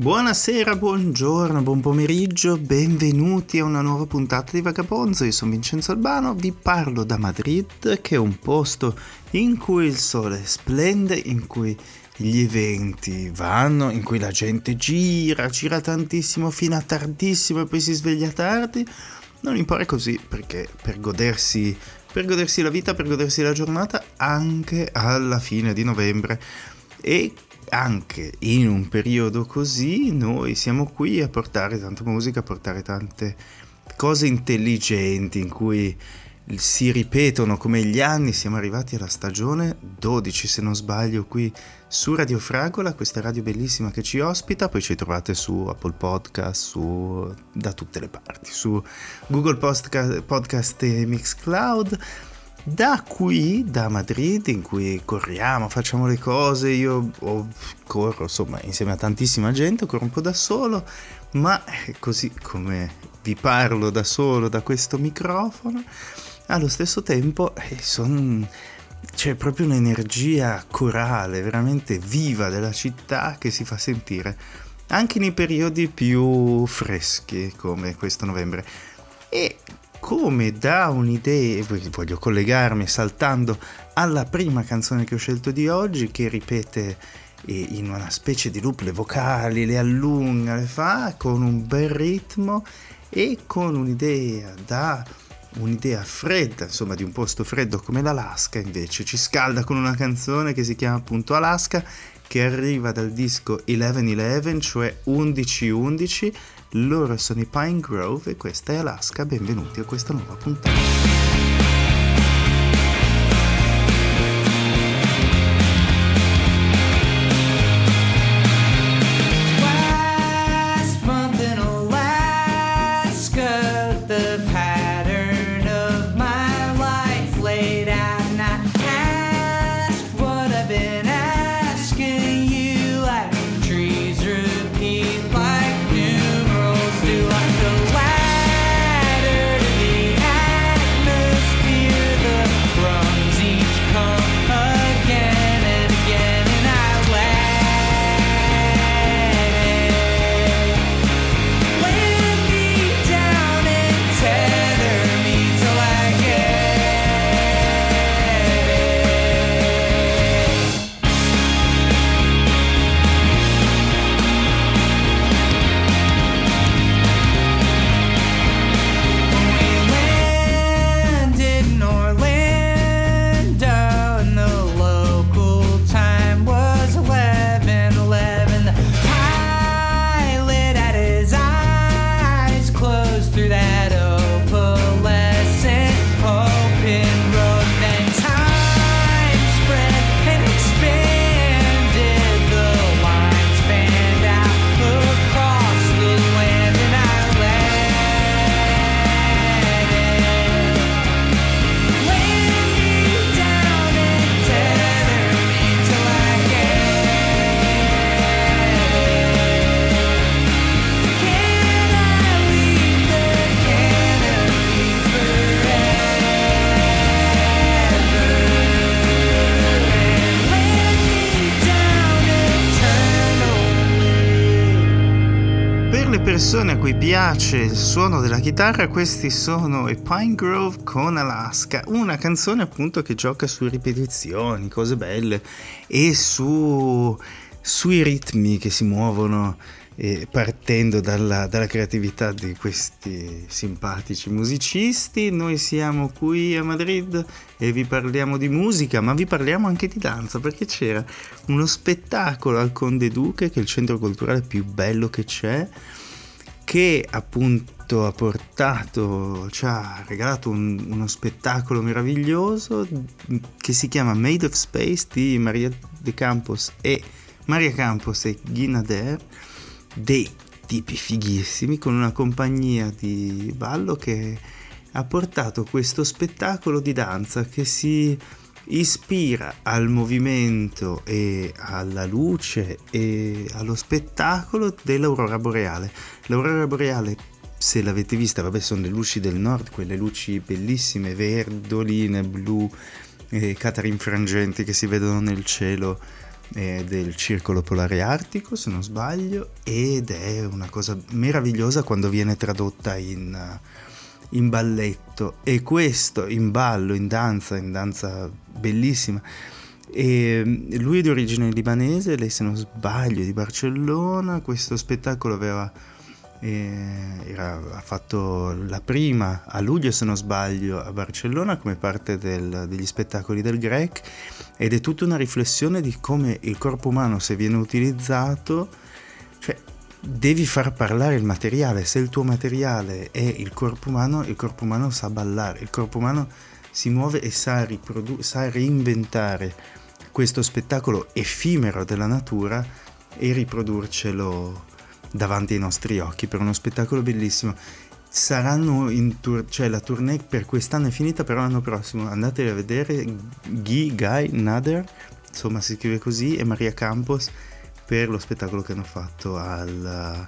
Buonasera, buongiorno, buon pomeriggio, benvenuti a una nuova puntata di Vagabonzo. Io sono Vincenzo Albano, vi parlo da Madrid, che è un posto in cui il sole splende, in cui gli eventi vanno, in cui la gente gira, gira tantissimo fino a tardissimo e poi si sveglia tardi. Non importa così, perché per godersi, per godersi la vita, per godersi la giornata, anche alla fine di novembre. E anche in un periodo così noi siamo qui a portare tanta musica, a portare tante cose intelligenti in cui si ripetono come gli anni, siamo arrivati alla stagione 12 se non sbaglio qui su Radio Fragola, questa radio bellissima che ci ospita, poi ci trovate su Apple Podcast, su, da tutte le parti, su Google Podcast, Podcast e Mixcloud da qui, da Madrid, in cui corriamo, facciamo le cose, io oh, corro insomma insieme a tantissima gente, corro un po' da solo, ma così come vi parlo da solo da questo microfono, allo stesso tempo eh, son, c'è proprio un'energia corale, veramente viva della città che si fa sentire anche nei periodi più freschi come questo novembre. E come da un'idea, voglio collegarmi saltando alla prima canzone che ho scelto di oggi, che ripete eh, in una specie di loop le vocali, le allunga, le fa con un bel ritmo e con un'idea da un'idea fredda, insomma di un posto freddo come l'Alaska invece ci scalda con una canzone che si chiama appunto Alaska che arriva dal disco 1111, cioè 1111 loro sono i Pine Grove e questa è Alaska, benvenuti a questa nuova puntata. Piace il suono della chitarra, questi sono i Pine Grove con Alaska, una canzone appunto che gioca su ripetizioni, cose belle e su, sui ritmi che si muovono eh, partendo dalla, dalla, creatività di questi simpatici musicisti. Noi siamo qui a Madrid e vi parliamo di musica, ma vi parliamo anche di danza perché c'era uno spettacolo al Conde Duque, che è il centro culturale più bello che c'è che appunto ha portato, ci ha regalato un, uno spettacolo meraviglioso che si chiama Made of Space di Maria De Campos e Maria Campos e Guinader, dei tipi fighissimi, con una compagnia di ballo che ha portato questo spettacolo di danza che si ispira al movimento e alla luce e allo spettacolo dell'aurora boreale. L'aurora boreale, se l'avete vista, vabbè, sono le luci del nord, quelle luci bellissime, verdoline, blu, eh, catarinfrangenti che si vedono nel cielo eh, del Circolo Polare Artico, se non sbaglio, ed è una cosa meravigliosa quando viene tradotta in, in balletto. E questo in ballo, in danza, in danza bellissima. E mm, lui è di origine libanese, lei se non sbaglio di Barcellona, questo spettacolo aveva era, ha fatto la prima a luglio se non sbaglio a Barcellona come parte del, degli spettacoli del Grec ed è tutta una riflessione di come il corpo umano se viene utilizzato cioè devi far parlare il materiale. Se il tuo materiale è il corpo umano il corpo umano sa ballare il corpo umano si muove e sa, riprodu- sa reinventare questo spettacolo effimero della natura e riprodurcelo davanti ai nostri occhi per uno spettacolo bellissimo. Saranno in tour, cioè la tournée per quest'anno è finita, però l'anno prossimo andate a vedere Guy, Guy Nader, insomma si scrive così, e Maria Campos per lo spettacolo che hanno fatto al,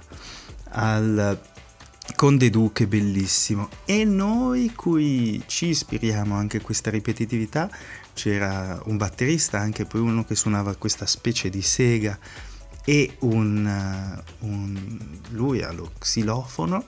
al Conde Duque, bellissimo. E noi cui ci ispiriamo anche a questa ripetitività, c'era un batterista, anche poi uno che suonava questa specie di sega e un, uh, un, lui ha lo xilofono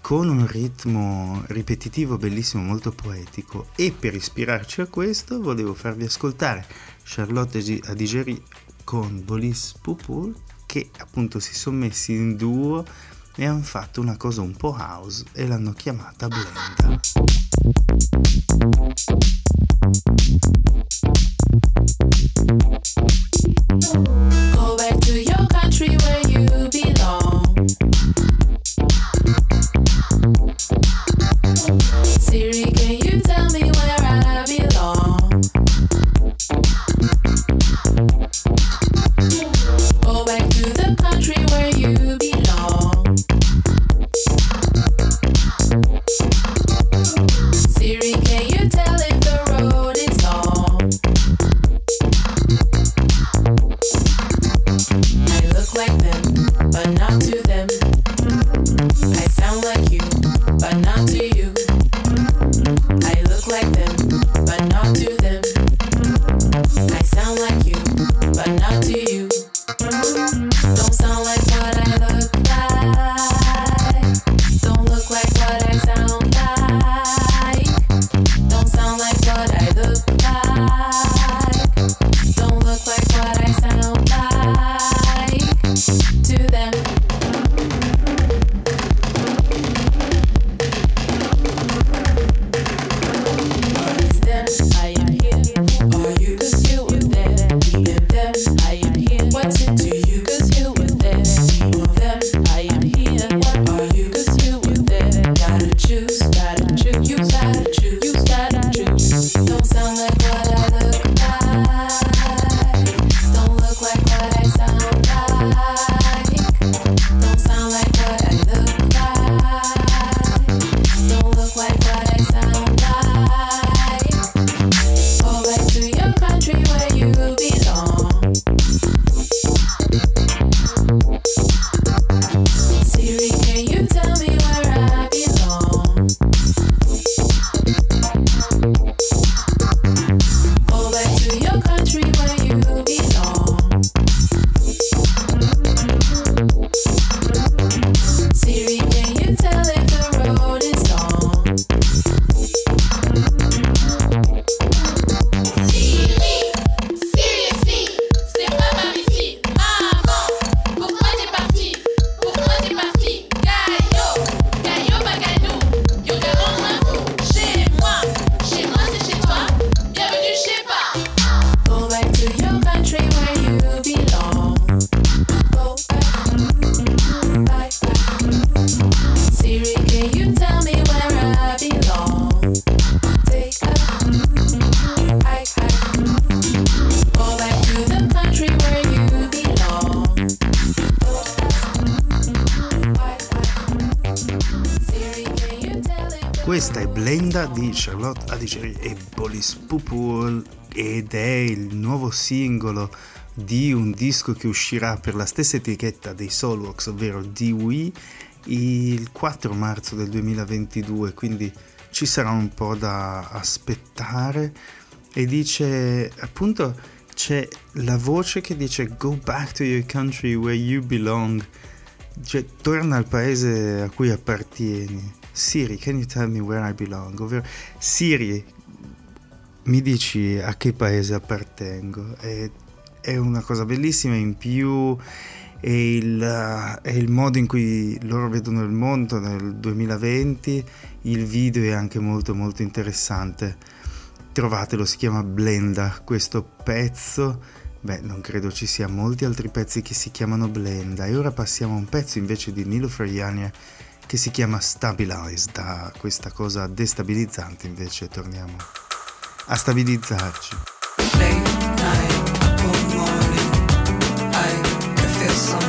con un ritmo ripetitivo bellissimo, molto poetico e per ispirarci a questo volevo farvi ascoltare Charlotte Adigeri con Bolis Pupul che appunto si sono messi in duo e hanno fatto una cosa un po' house e l'hanno chiamata Blenda. di Charlotte Adigeri e Bolis Pupul ed è il nuovo singolo di un disco che uscirà per la stessa etichetta dei Solwax, ovvero DWE, il 4 marzo del 2022, quindi ci sarà un po' da aspettare e dice appunto c'è la voce che dice go back to your country where you belong, cioè torna al paese a cui appartieni. Siri, can you tell me where I belong? Ovvero, Siri, mi dici a che paese appartengo? È, è una cosa bellissima, in più è il, è il, modo in cui loro vedono il mondo nel 2020, il video è anche molto molto interessante. Trovatelo, si chiama Blenda, questo pezzo. Beh, non credo ci sia molti altri pezzi che si chiamano Blenda. E ora passiamo a un pezzo invece di Nilo Fraiania che si chiama Stabilize. Da questa cosa destabilizzante invece torniamo a stabilizzarci. Questa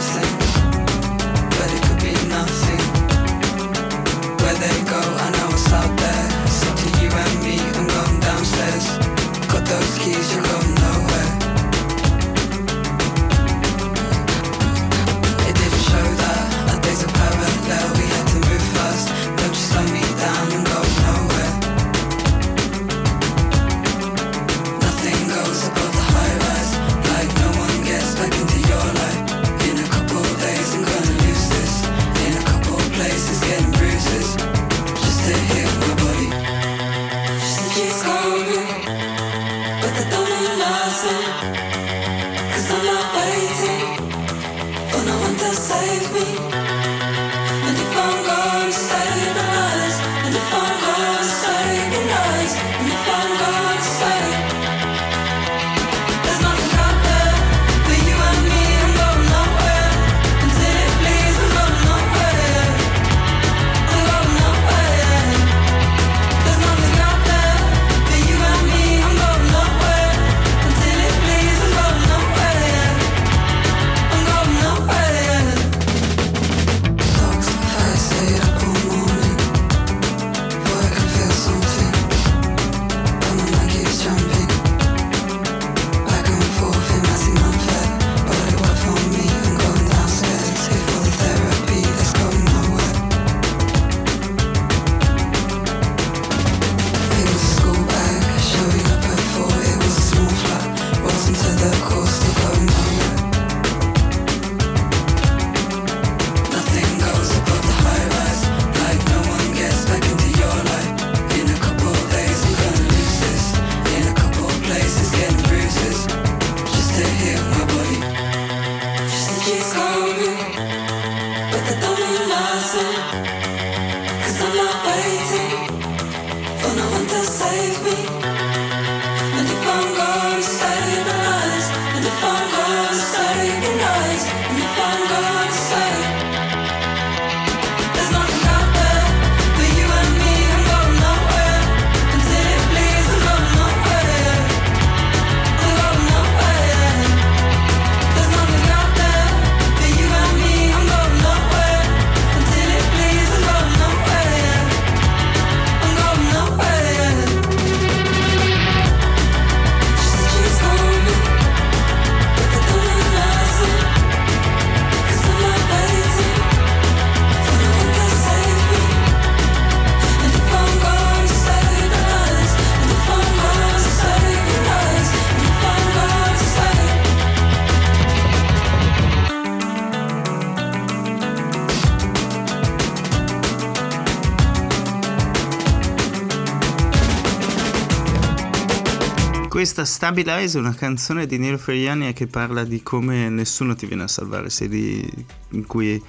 Stabilize è una canzone di Nero Feriani che parla di come nessuno ti viene a salvare, sei lì in cui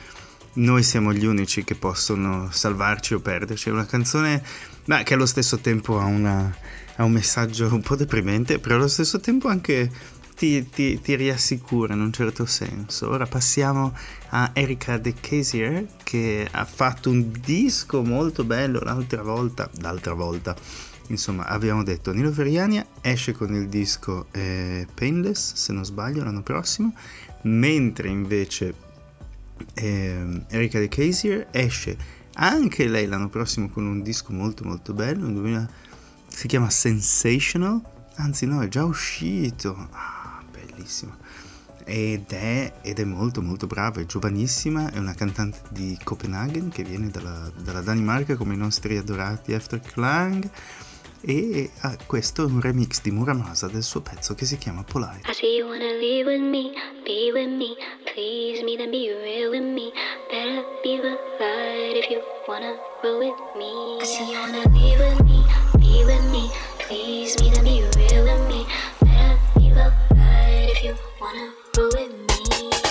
noi siamo gli unici che possono salvarci o perderci. È una canzone beh, che allo stesso tempo ha, una, ha, un messaggio un po' deprimente, però allo stesso tempo anche ti, ti, ti, riassicura in un certo senso. Ora passiamo a Erika De Casier che ha fatto un disco molto bello l'altra volta, l'altra volta Insomma, abbiamo detto Nilo Veriania esce con il disco eh, Painless, se non sbaglio, l'anno prossimo, mentre invece eh, Erika De Casier esce anche lei l'anno prossimo con un disco molto molto bello, 2000, si chiama Sensational, anzi no, è già uscito, ah, bellissimo. Ed è, ed è, molto molto brava, è giovanissima, è una cantante di Copenaghen che viene dalla, dalla Danimarca come i nostri adorati After Klang e ah, questo è un remix di Muramasa del suo pezzo che si chiama Polite. I see you wanna leave with me, be with me, please me then be real with me, better be polite if you wanna roll with me. I see you wanna leave with me, be with me, please me then be real with me, better be polite if you wanna roll with me.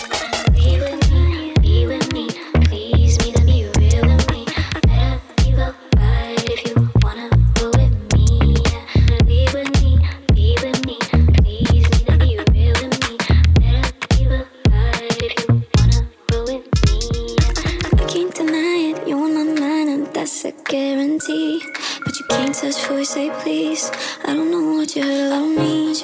Say please. I don't know what you heard about me.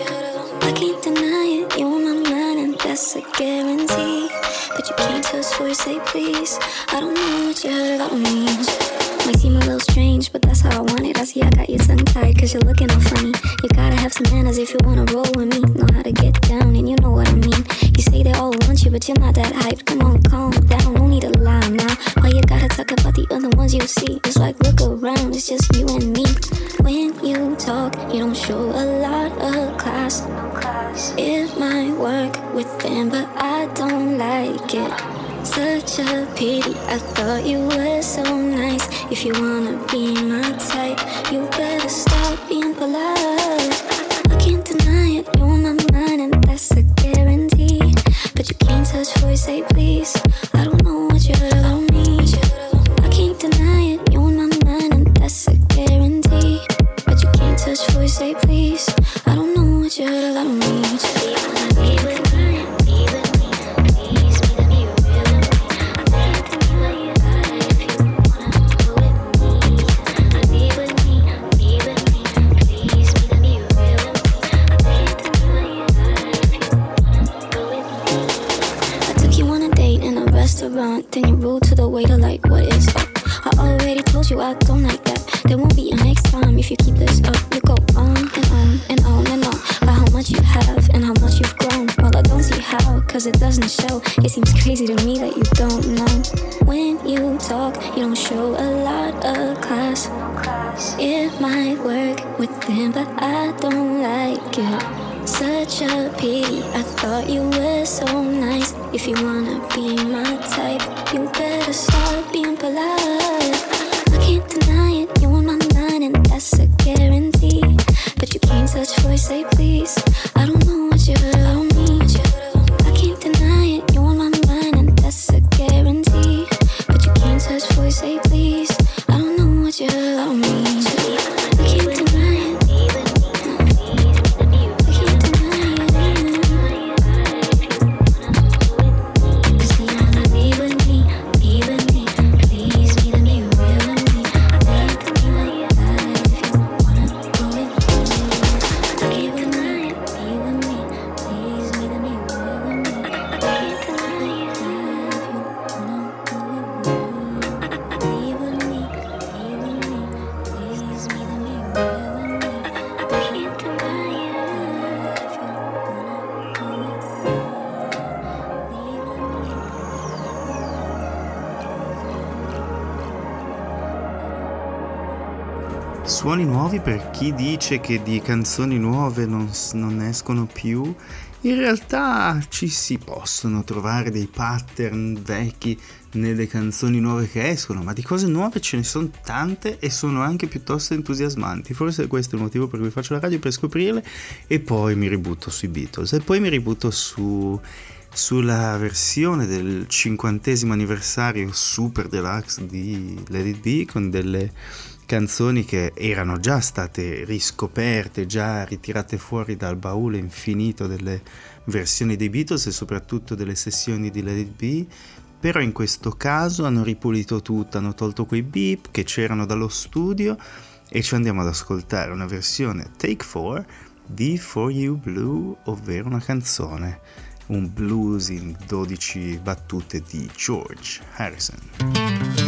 I can't deny it, you're on my mind, and that's a guarantee. But you can't just for say please. I don't know what you heard about me. Might seem a little strange, but that's how I want it. I see I got you tongue tied, cause you're looking all funny. You gotta have some manners if you wanna roll with me. Know how to get down, and you know what I mean. You say they all want you, but you're not that hyped. Come on, calm down, Why you gotta talk about the other ones you see? It's like, look around, it's just you and me. When you talk, you don't show a lot of class. It might work with them, but I don't like it. Such a pity, I thought you were so nice. If you wanna be my type, you better stop being polite. I can't deny it, you're my mind, and that's a guarantee. But you can't touch voice, say please. I don't might work with them, but I don't like it. Such a pity, I thought you were so nice. If you wanna be my type, you better start being polite. I can't deny it, you're on my mind, and that's a guarantee. But you can't touch voice, say please. I don't dice che di canzoni nuove non, non, escono più, in realtà ci si possono trovare dei pattern vecchi nelle canzoni nuove che escono, ma di cose nuove ce ne sono tante e sono anche piuttosto entusiasmanti. Forse questo è il motivo per cui faccio la radio per scoprirle e poi mi ributto sui Beatles e poi mi ributto su sulla versione del cinquantesimo anniversario super deluxe di Let It Be con delle canzoni che erano già state riscoperte, già ritirate fuori dal baule infinito delle versioni dei Beatles e soprattutto delle sessioni di It Be, però in questo caso hanno ripulito tutto, hanno tolto quei beep che c'erano dallo studio e ci andiamo ad ascoltare una versione Take 4 di For You Blue, ovvero una canzone, un blues in 12 battute di George Harrison.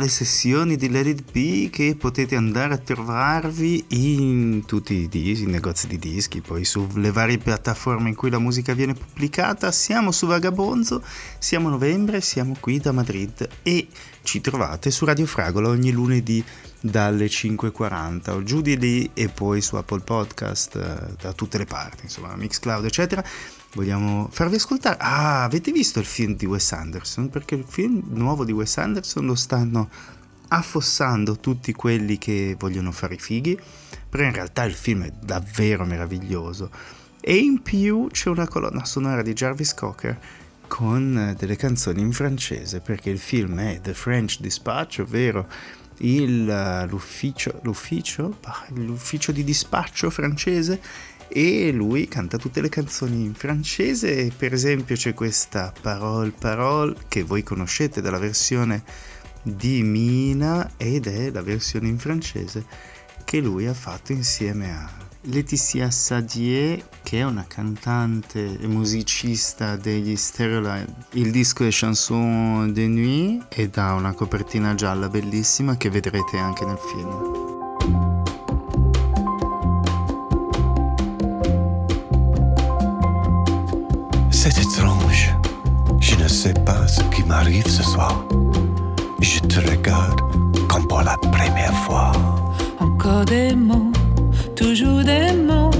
Dalle sessioni di Let It Be che potete andare a trovarvi in tutti i, dischi, i negozi di dischi, poi sulle varie piattaforme in cui la musica viene pubblicata. Siamo su Vagabonzo, siamo a novembre, siamo qui da Madrid e ci trovate su Radio Fragola ogni lunedì dalle 5.40 o giù di lì e poi su Apple Podcast eh, da tutte le parti, insomma Mixcloud eccetera vogliamo farvi ascoltare. Ah, avete visto il film di Wes Anderson? Perché il film nuovo di Wes Anderson lo stanno affossando tutti quelli che vogliono fare i fighi, però in realtà il film è davvero meraviglioso. E in più c'è una colonna sonora di Jarvis Cocker con delle canzoni in francese, perché il film è The French Dispatch, ovvero il, l'ufficio, l'ufficio, l'ufficio di dispaccio francese e lui canta tutte le canzoni in francese per esempio c'è questa Parole Parole che voi conoscete dalla versione di Mina ed è la versione in francese che lui ha fatto insieme a Laetitia Sadier che è una cantante e musicista degli Stereolite il disco è Chanson de Nuit ed ha una copertina gialla bellissima che vedrete anche nel film C'est étrange. Je ne sais pas ce qui m'arrive ce soir. Je te regarde comme pour la première fois. Encore des mots, toujours des mots,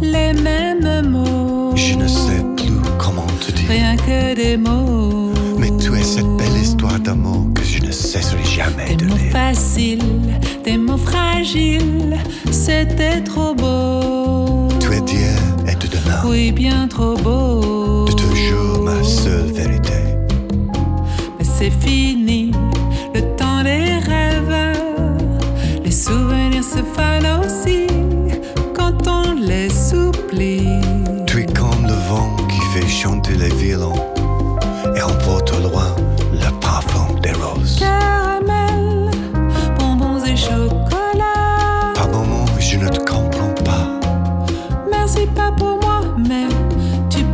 les mêmes mots. Je ne sais plus comment te dire. Rien que des mots. Mais tu es cette belle histoire d'amour que je ne cesserai jamais des de mots lire. faciles, des mots fragiles, c'était trop beau. Oui, bien trop beau. Toujours ma seule vérité. Mais c'est fini,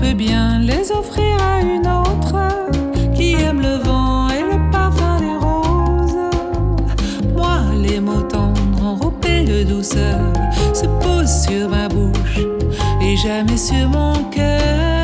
peux bien les offrir à une autre qui aime le vent et le parfum des roses. Moi, les mots tendres enrobés de douceur se posent sur ma bouche et jamais sur mon cœur.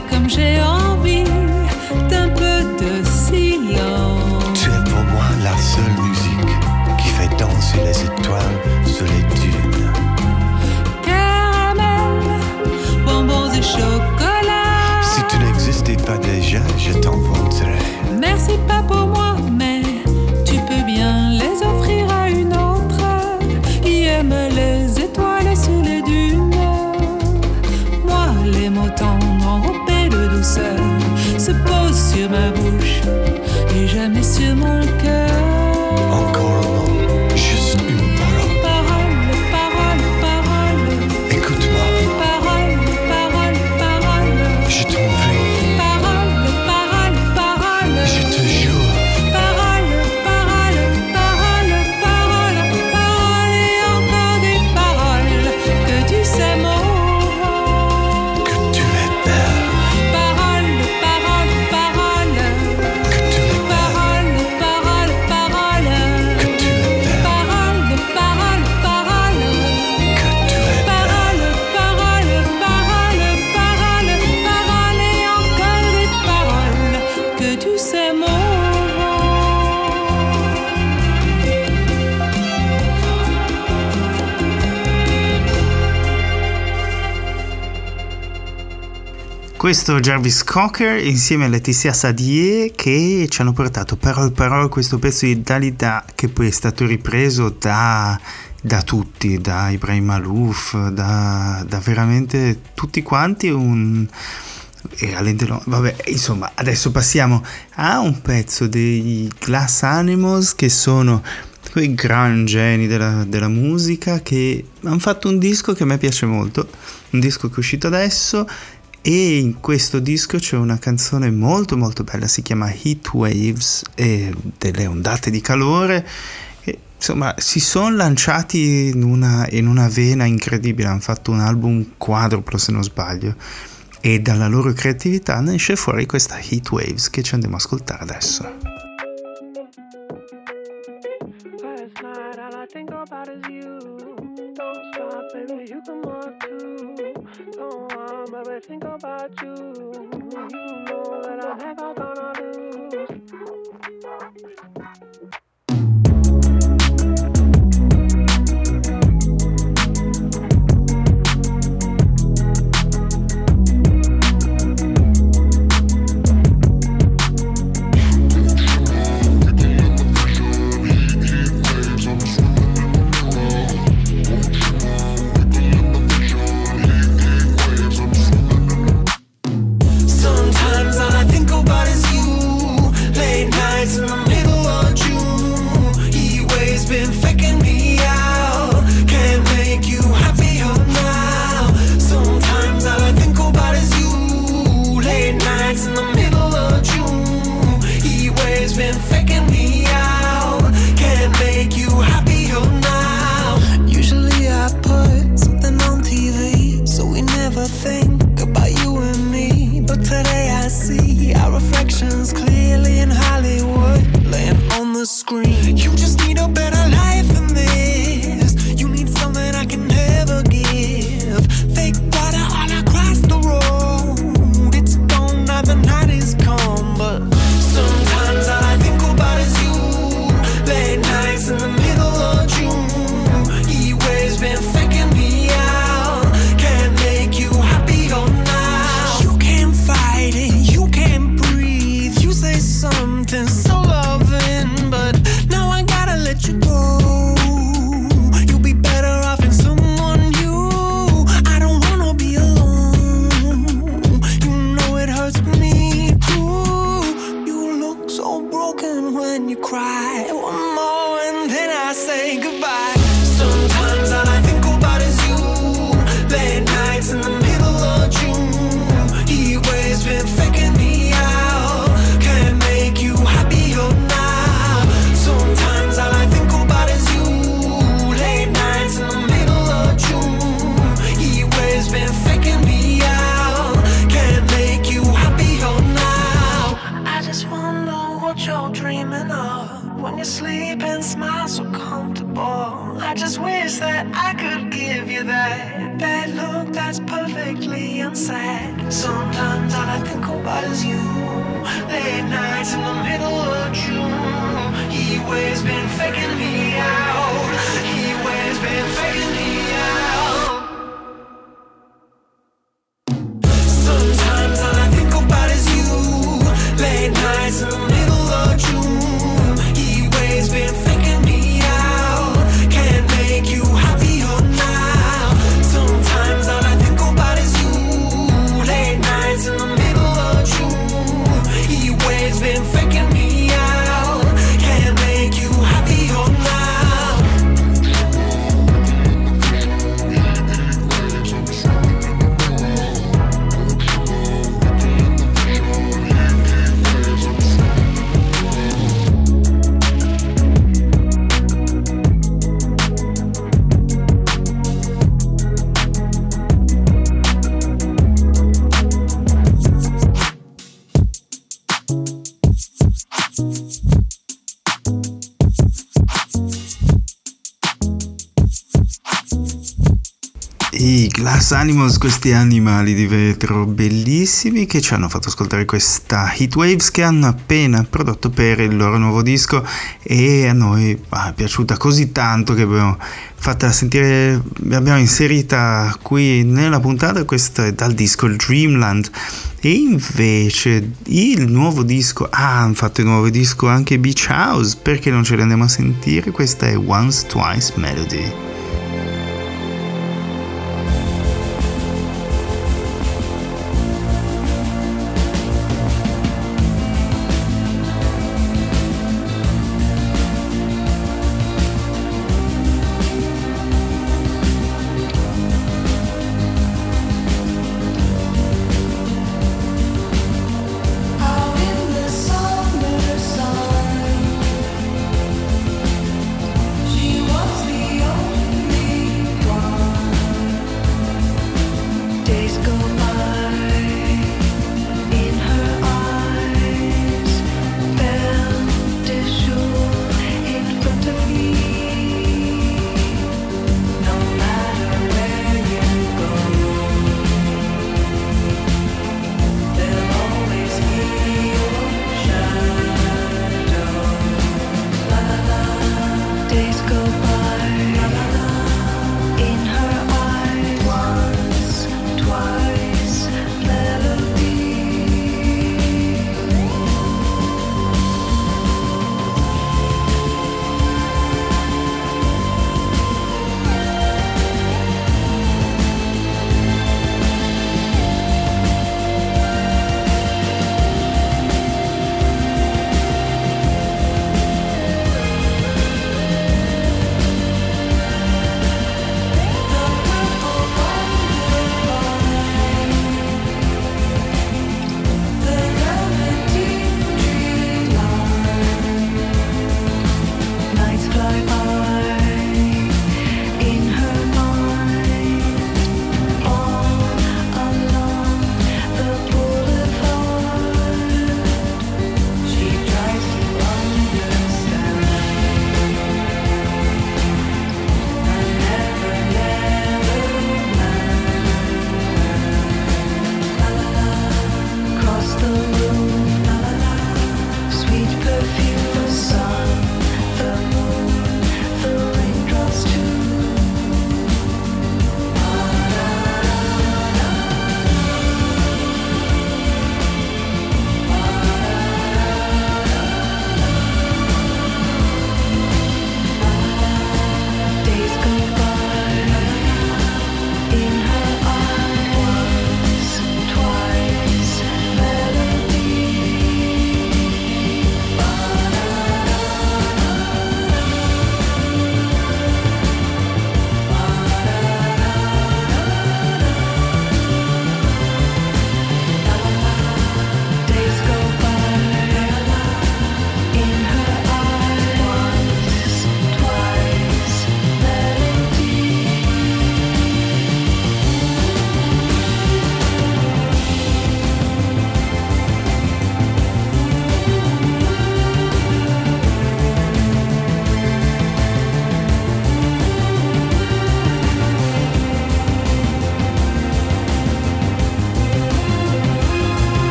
comme géant. Questo Jarvis Cocker insieme a Letizia Sadie che ci hanno portato parole parole questo pezzo di Dalida che poi è stato ripreso da, da tutti, da Ibrahim Alouf, da, da veramente tutti quanti un... E all'interno, vabbè, insomma, adesso passiamo a un pezzo dei Glass Animals che sono quei gran geni della, della musica che hanno fatto un disco che a me piace molto, un disco che è uscito adesso e in questo disco c'è una canzone molto molto bella, si chiama Heat Waves e delle ondate di calore. E, insomma, si sono lanciati in una, in una vena incredibile, hanno fatto un album quadruplo se non sbaglio e dalla loro creatività ne esce fuori questa Heat Waves che ci andiamo a ascoltare adesso. Think about you. You know that I'm never gonna lose. been Animals, questi animali di vetro bellissimi che ci hanno fatto ascoltare questa Heatwaves che hanno appena prodotto per il loro nuovo disco e a noi ah, è piaciuta così tanto che abbiamo fatta sentire, l'abbiamo inserita qui nella puntata, questo è dal disco Dreamland e invece il nuovo disco, ah hanno fatto il nuovo disco anche Beach House, perché non ce li andiamo a sentire? Questa è Once Twice Melody.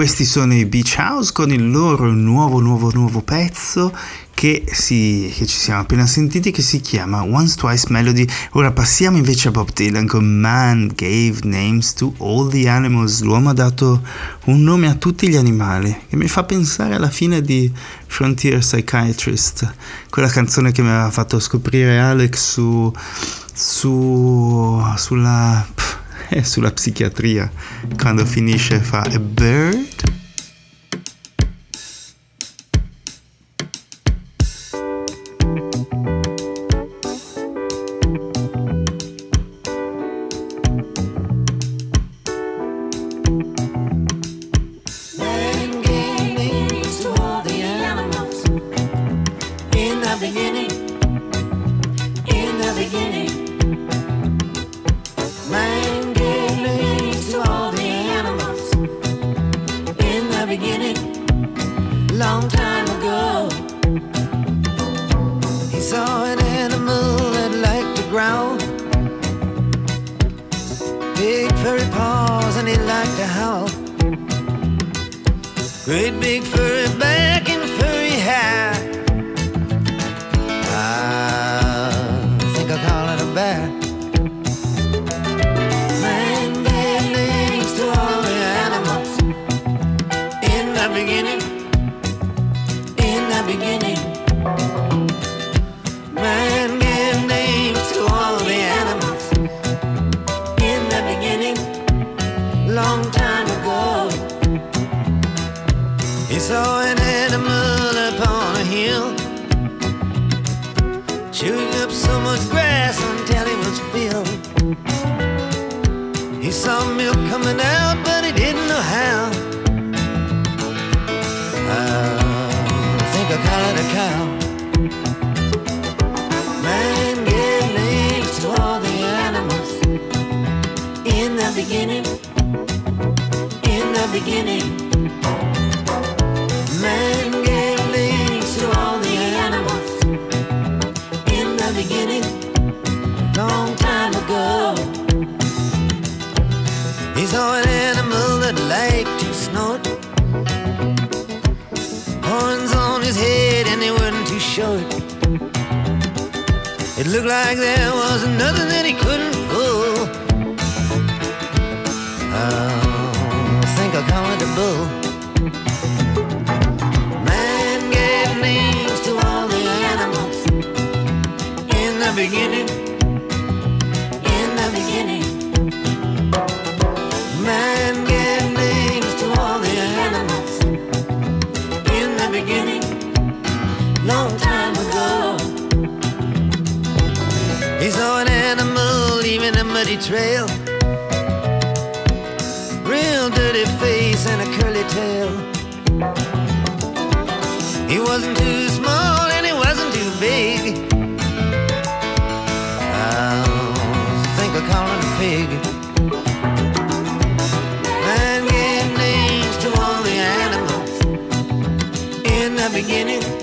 Questi sono i Beach House con il loro nuovo, nuovo, nuovo pezzo che, si, che, ci siamo appena sentiti che si chiama Once Twice Melody. Ora passiamo invece a Bob Dylan con Man Gave Names to All the Animals. L'uomo ha dato un nome a tutti gli animali che mi fa pensare alla fine di Frontier Psychiatrist, quella canzone che mi aveva fatto scoprire Alex su, su sulla sulla psichiatria. Quando finisce fa a bird He saw an animal that liked to snort, horns on his head, and they weren't too short. It looked like there was nothing that he couldn't pull. Oh, I think I'll call it a bull. Man leaving a muddy trail. Real dirty face and a curly tail. He wasn't too small and he wasn't too big. I think I call him a pig. Man gave names to all the animals in the beginning.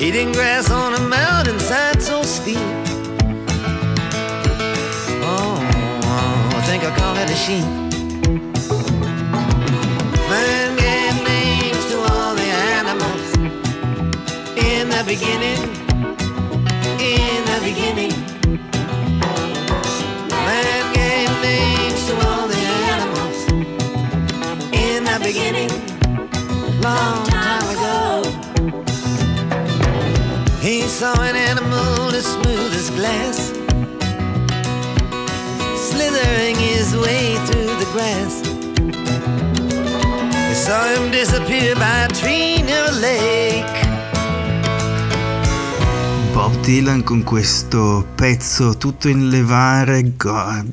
Eating grass on a mountainside so steep. Oh, I think I call it a sheep. Man gave names to all the animals in the beginning. In the beginning. Man gave names to all the animals in the beginning, long time He saw an animal as smooth as glass, slithering his way through the grass. He saw him disappear by a tree near a lake. Bob Dylan con questo pezzo tutto in levare God.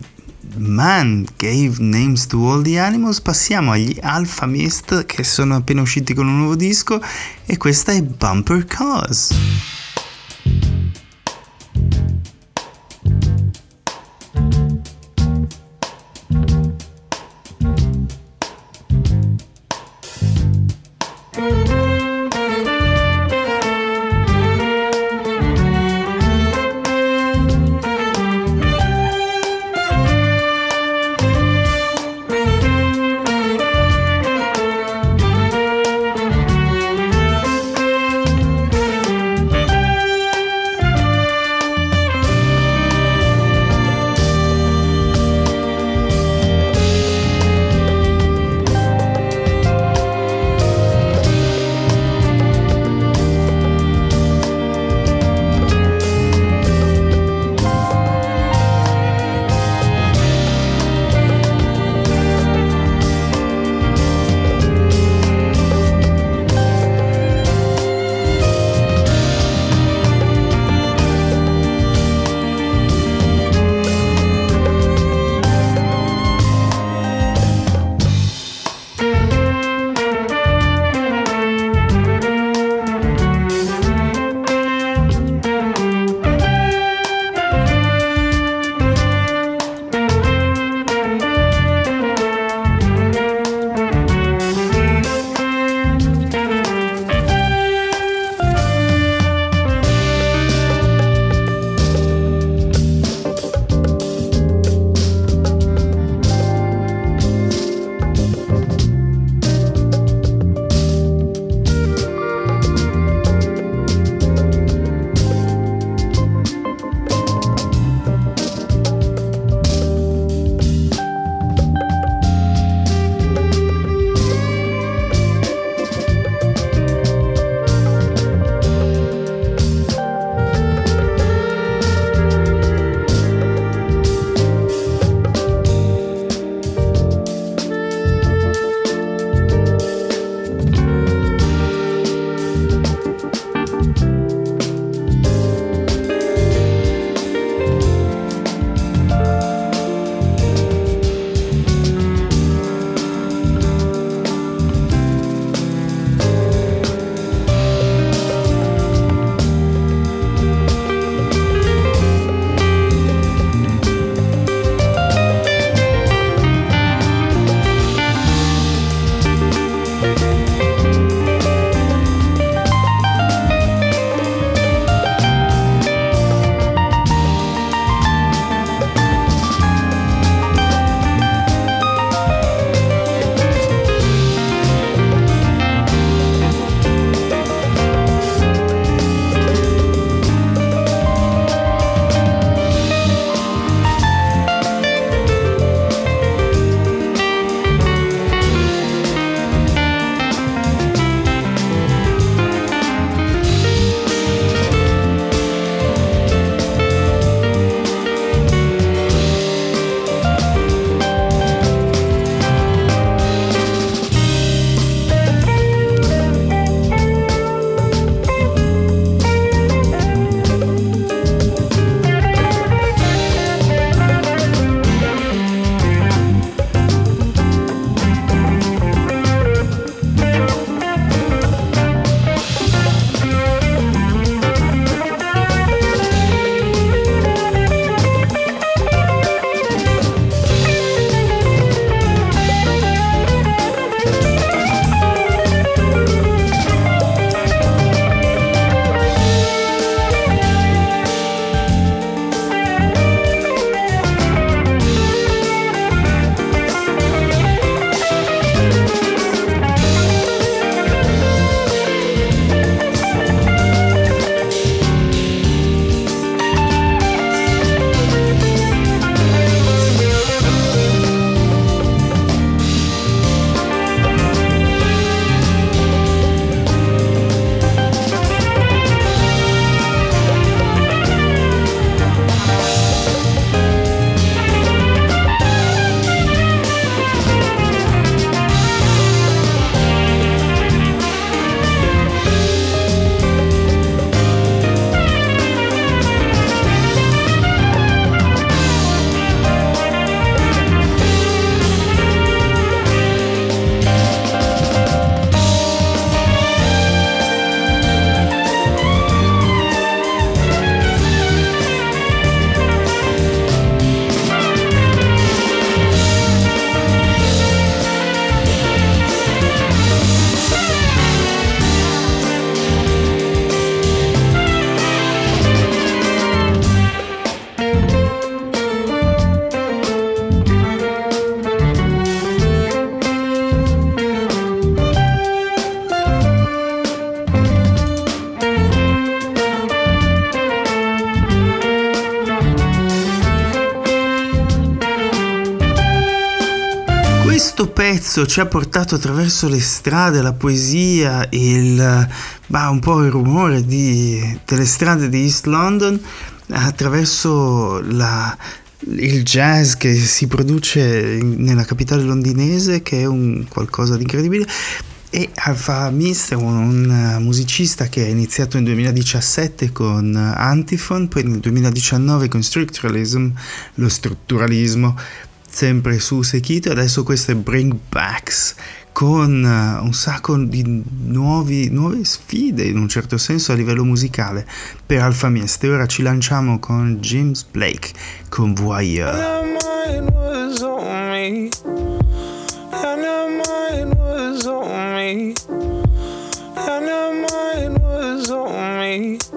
Man gave names to all the animals. Passiamo agli Alpha Mist che sono appena usciti con un nuovo disco e questa è Bumper Cars. Pezzo ci ha portato attraverso le strade, la poesia, il, bah, un po' il rumore di, delle strade di East London, attraverso la, il jazz che si produce nella capitale londinese, che è un qualcosa di incredibile. E Alfa Mist è un musicista che ha iniziato nel 2017 con Antiphon, poi nel 2019 con Structuralism, lo strutturalismo, sempre su Sekito, adesso questo è Bring Backs con un sacco di nuovi, nuove sfide in un certo senso a livello musicale per Alfa Mist e ora ci lanciamo con James Blake con Voyeur. Cause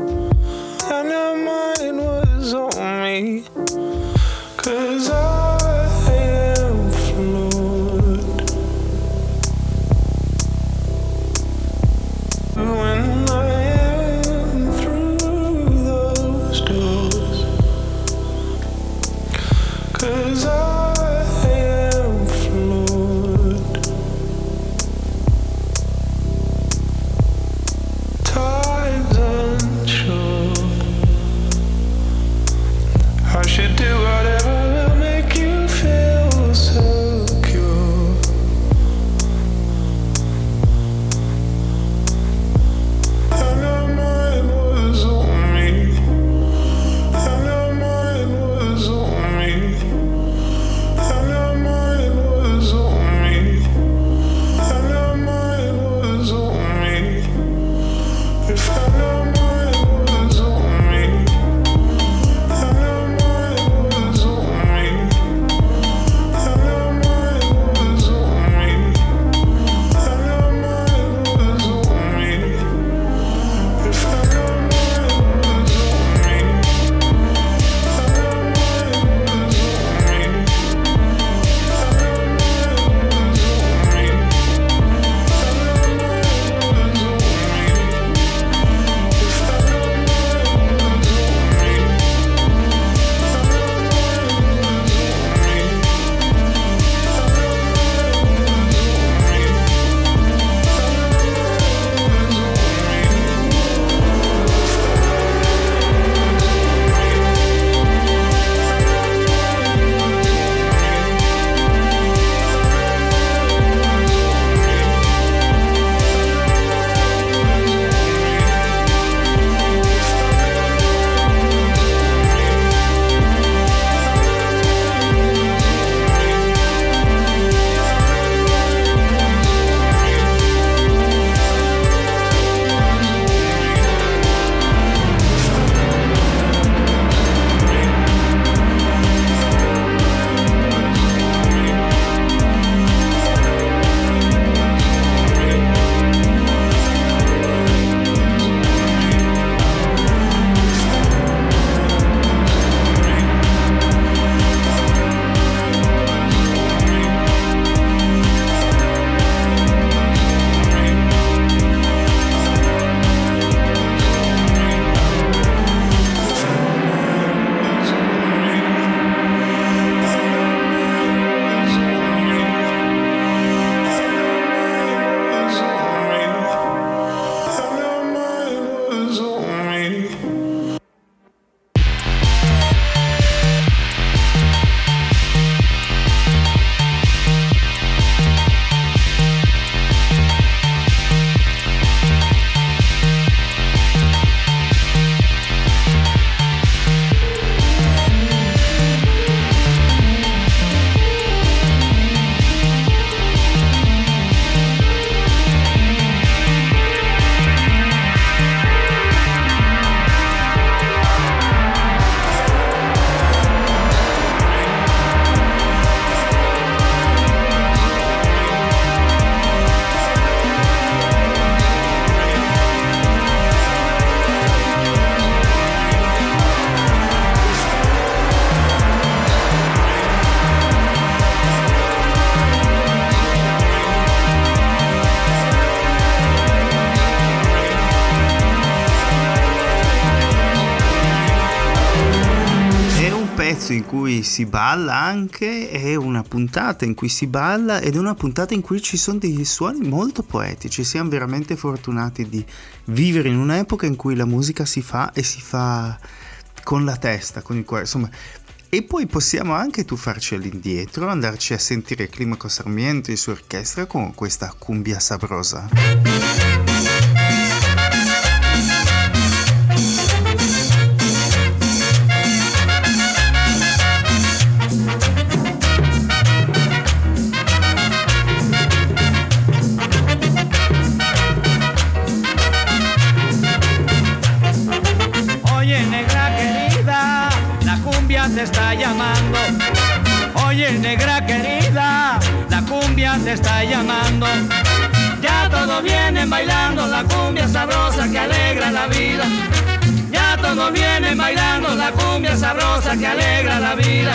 si balla anche, è una puntata in cui si balla ed è una puntata in cui ci sono dei suoni molto poetici. Siamo veramente fortunati di vivere in un'epoca in cui la musica si fa e si fa con la testa, con il cuore, insomma. E poi possiamo anche tuffarci all'indietro, andarci a sentire Climaco Sarmiento e il orchestra con questa cumbia sabrosa. Bailando la cumbia sabrosa que alegra la vida.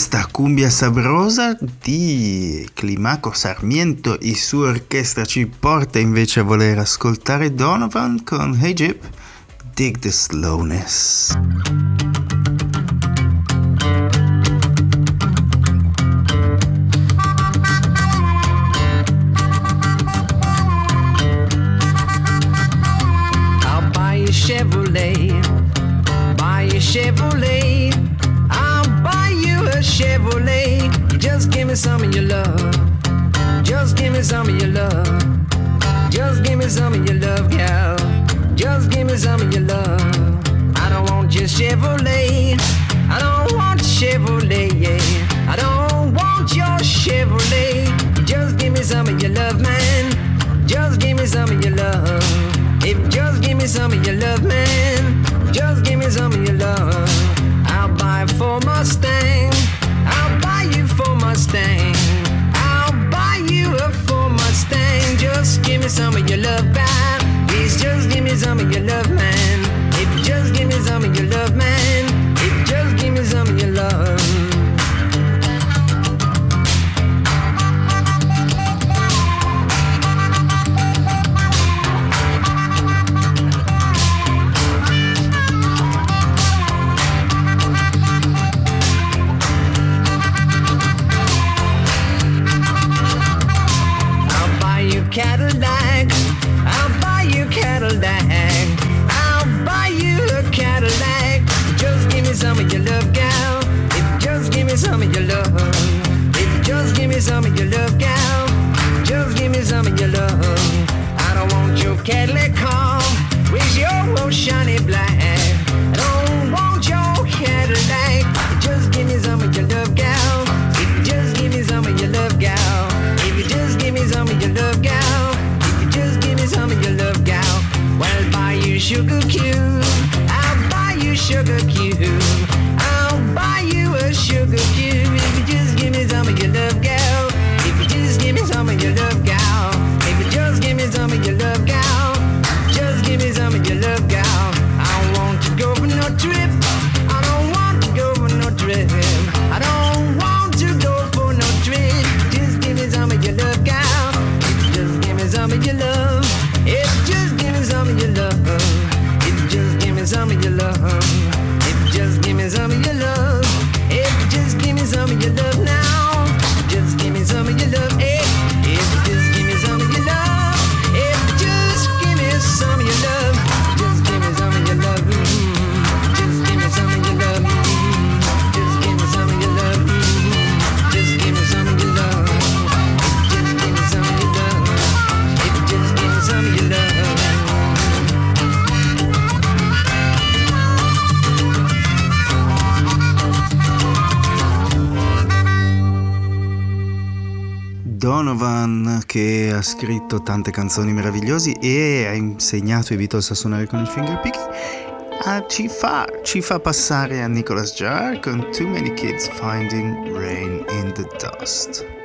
Questa cumbia sabrosa di Climaco Sarmiento e sua orchestra ci porta invece a voler ascoltare Donovan con Hey Jip, Dig the Slowness. Some of your love, gal. Just give me some of your love. I don't want your Chevrolet. I don't want Chevrolet, yeah. I don't want your Chevrolet. Just give me some of your love, man. Just give me some of your love. If you just give me some of your love, man. Just give me some of your love. I'll buy for Mustang. I'll buy you for Mustang. Give me some of your love, man. Please just give me some of your love, man. If you just give me some of your love, man. If you just give me some of your love. Cadillac. Ha scritto tante canzoni meravigliosi e ha insegnato ai Beatles a suonare con il fingerpicking ah, ci, fa, ci fa passare a Nicholas Jar con Too Many Kids Finding Rain in the Dust.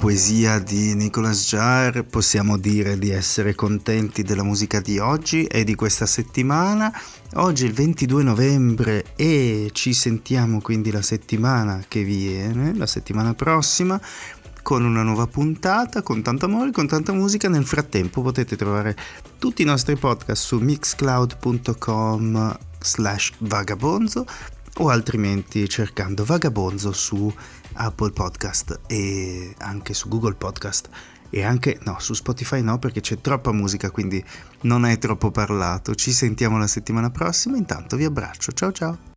Poesia di Nicholas Jar possiamo dire di essere contenti della musica di oggi e di questa settimana. Oggi è il 22 novembre e ci sentiamo quindi la settimana che viene, la settimana prossima, con una nuova puntata, con tanto amore, con tanta musica. Nel frattempo potete trovare tutti i nostri podcast su mixcloud.com slash vagabonzo o altrimenti cercando Vagabonzo su Apple Podcast e anche su Google Podcast e anche no, su Spotify no perché c'è troppa musica, quindi non è troppo parlato. Ci sentiamo la settimana prossima, intanto vi abbraccio. Ciao ciao.